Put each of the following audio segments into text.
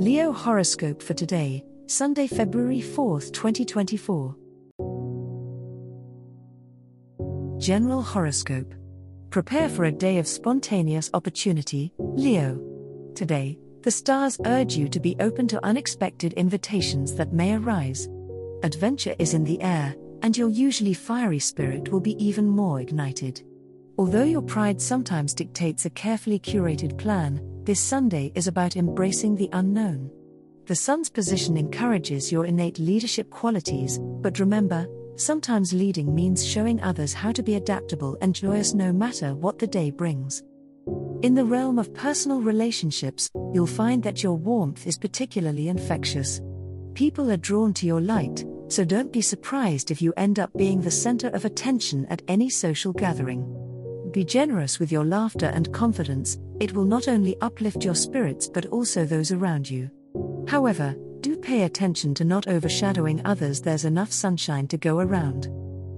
Leo horoscope for today, Sunday, February 4th, 2024. General horoscope. Prepare for a day of spontaneous opportunity, Leo. Today, the stars urge you to be open to unexpected invitations that may arise. Adventure is in the air, and your usually fiery spirit will be even more ignited. Although your pride sometimes dictates a carefully curated plan, this Sunday is about embracing the unknown. The sun's position encourages your innate leadership qualities, but remember, sometimes leading means showing others how to be adaptable and joyous no matter what the day brings. In the realm of personal relationships, you'll find that your warmth is particularly infectious. People are drawn to your light, so don't be surprised if you end up being the center of attention at any social gathering. Be generous with your laughter and confidence, it will not only uplift your spirits but also those around you. However, do pay attention to not overshadowing others, there's enough sunshine to go around.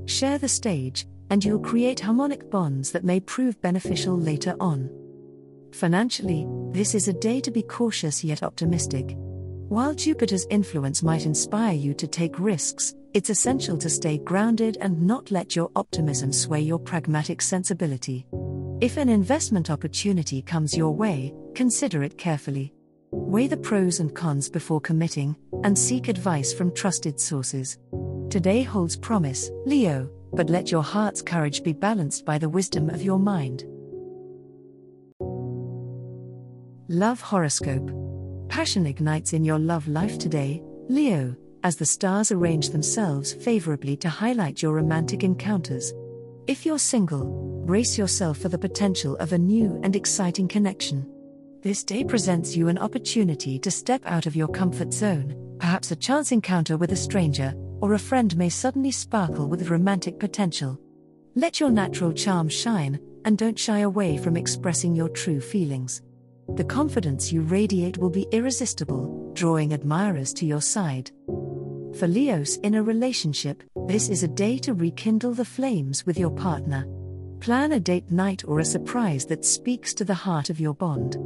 Share the stage, and you'll create harmonic bonds that may prove beneficial later on. Financially, this is a day to be cautious yet optimistic. While Jupiter's influence might inspire you to take risks, it's essential to stay grounded and not let your optimism sway your pragmatic sensibility. If an investment opportunity comes your way, consider it carefully. Weigh the pros and cons before committing, and seek advice from trusted sources. Today holds promise, Leo, but let your heart's courage be balanced by the wisdom of your mind. Love Horoscope Passion ignites in your love life today, Leo, as the stars arrange themselves favorably to highlight your romantic encounters. If you're single, brace yourself for the potential of a new and exciting connection. This day presents you an opportunity to step out of your comfort zone, perhaps a chance encounter with a stranger, or a friend may suddenly sparkle with romantic potential. Let your natural charm shine, and don't shy away from expressing your true feelings. The confidence you radiate will be irresistible, drawing admirers to your side. For Leos in a relationship, this is a day to rekindle the flames with your partner. Plan a date night or a surprise that speaks to the heart of your bond.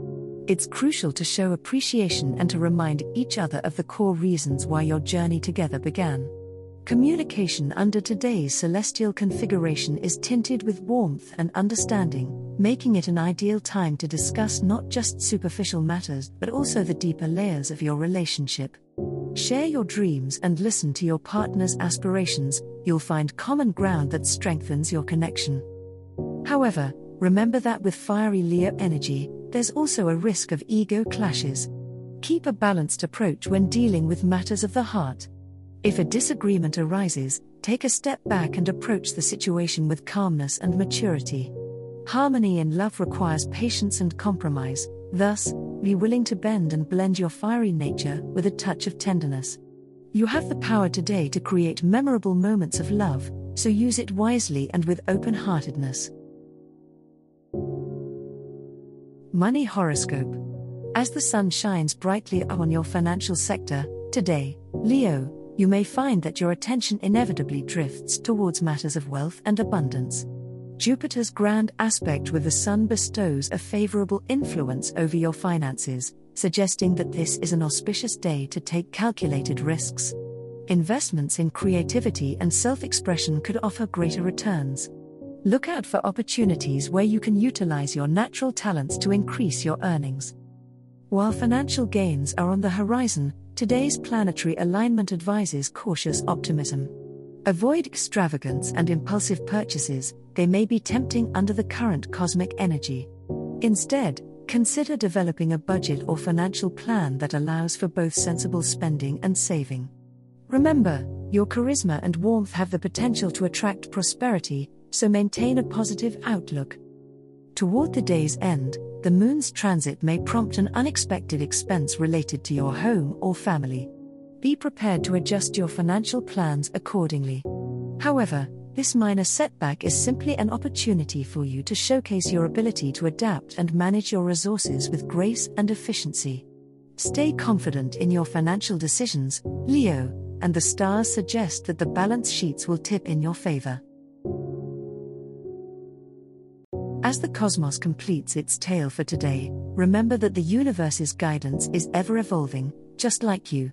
It's crucial to show appreciation and to remind each other of the core reasons why your journey together began. Communication under today's celestial configuration is tinted with warmth and understanding, making it an ideal time to discuss not just superficial matters but also the deeper layers of your relationship. Share your dreams and listen to your partner's aspirations, you'll find common ground that strengthens your connection. However, remember that with fiery Leo energy, there's also a risk of ego clashes. Keep a balanced approach when dealing with matters of the heart. If a disagreement arises, take a step back and approach the situation with calmness and maturity. Harmony in love requires patience and compromise, thus, be willing to bend and blend your fiery nature with a touch of tenderness. You have the power today to create memorable moments of love, so use it wisely and with open heartedness. Money Horoscope As the sun shines brightly on your financial sector, today, Leo, you may find that your attention inevitably drifts towards matters of wealth and abundance. Jupiter's grand aspect with the Sun bestows a favorable influence over your finances, suggesting that this is an auspicious day to take calculated risks. Investments in creativity and self expression could offer greater returns. Look out for opportunities where you can utilize your natural talents to increase your earnings. While financial gains are on the horizon, Today's planetary alignment advises cautious optimism. Avoid extravagance and impulsive purchases, they may be tempting under the current cosmic energy. Instead, consider developing a budget or financial plan that allows for both sensible spending and saving. Remember, your charisma and warmth have the potential to attract prosperity, so maintain a positive outlook. Toward the day's end, the moon's transit may prompt an unexpected expense related to your home or family. Be prepared to adjust your financial plans accordingly. However, this minor setback is simply an opportunity for you to showcase your ability to adapt and manage your resources with grace and efficiency. Stay confident in your financial decisions, Leo, and the stars suggest that the balance sheets will tip in your favor. As the cosmos completes its tale for today, remember that the universe's guidance is ever evolving, just like you.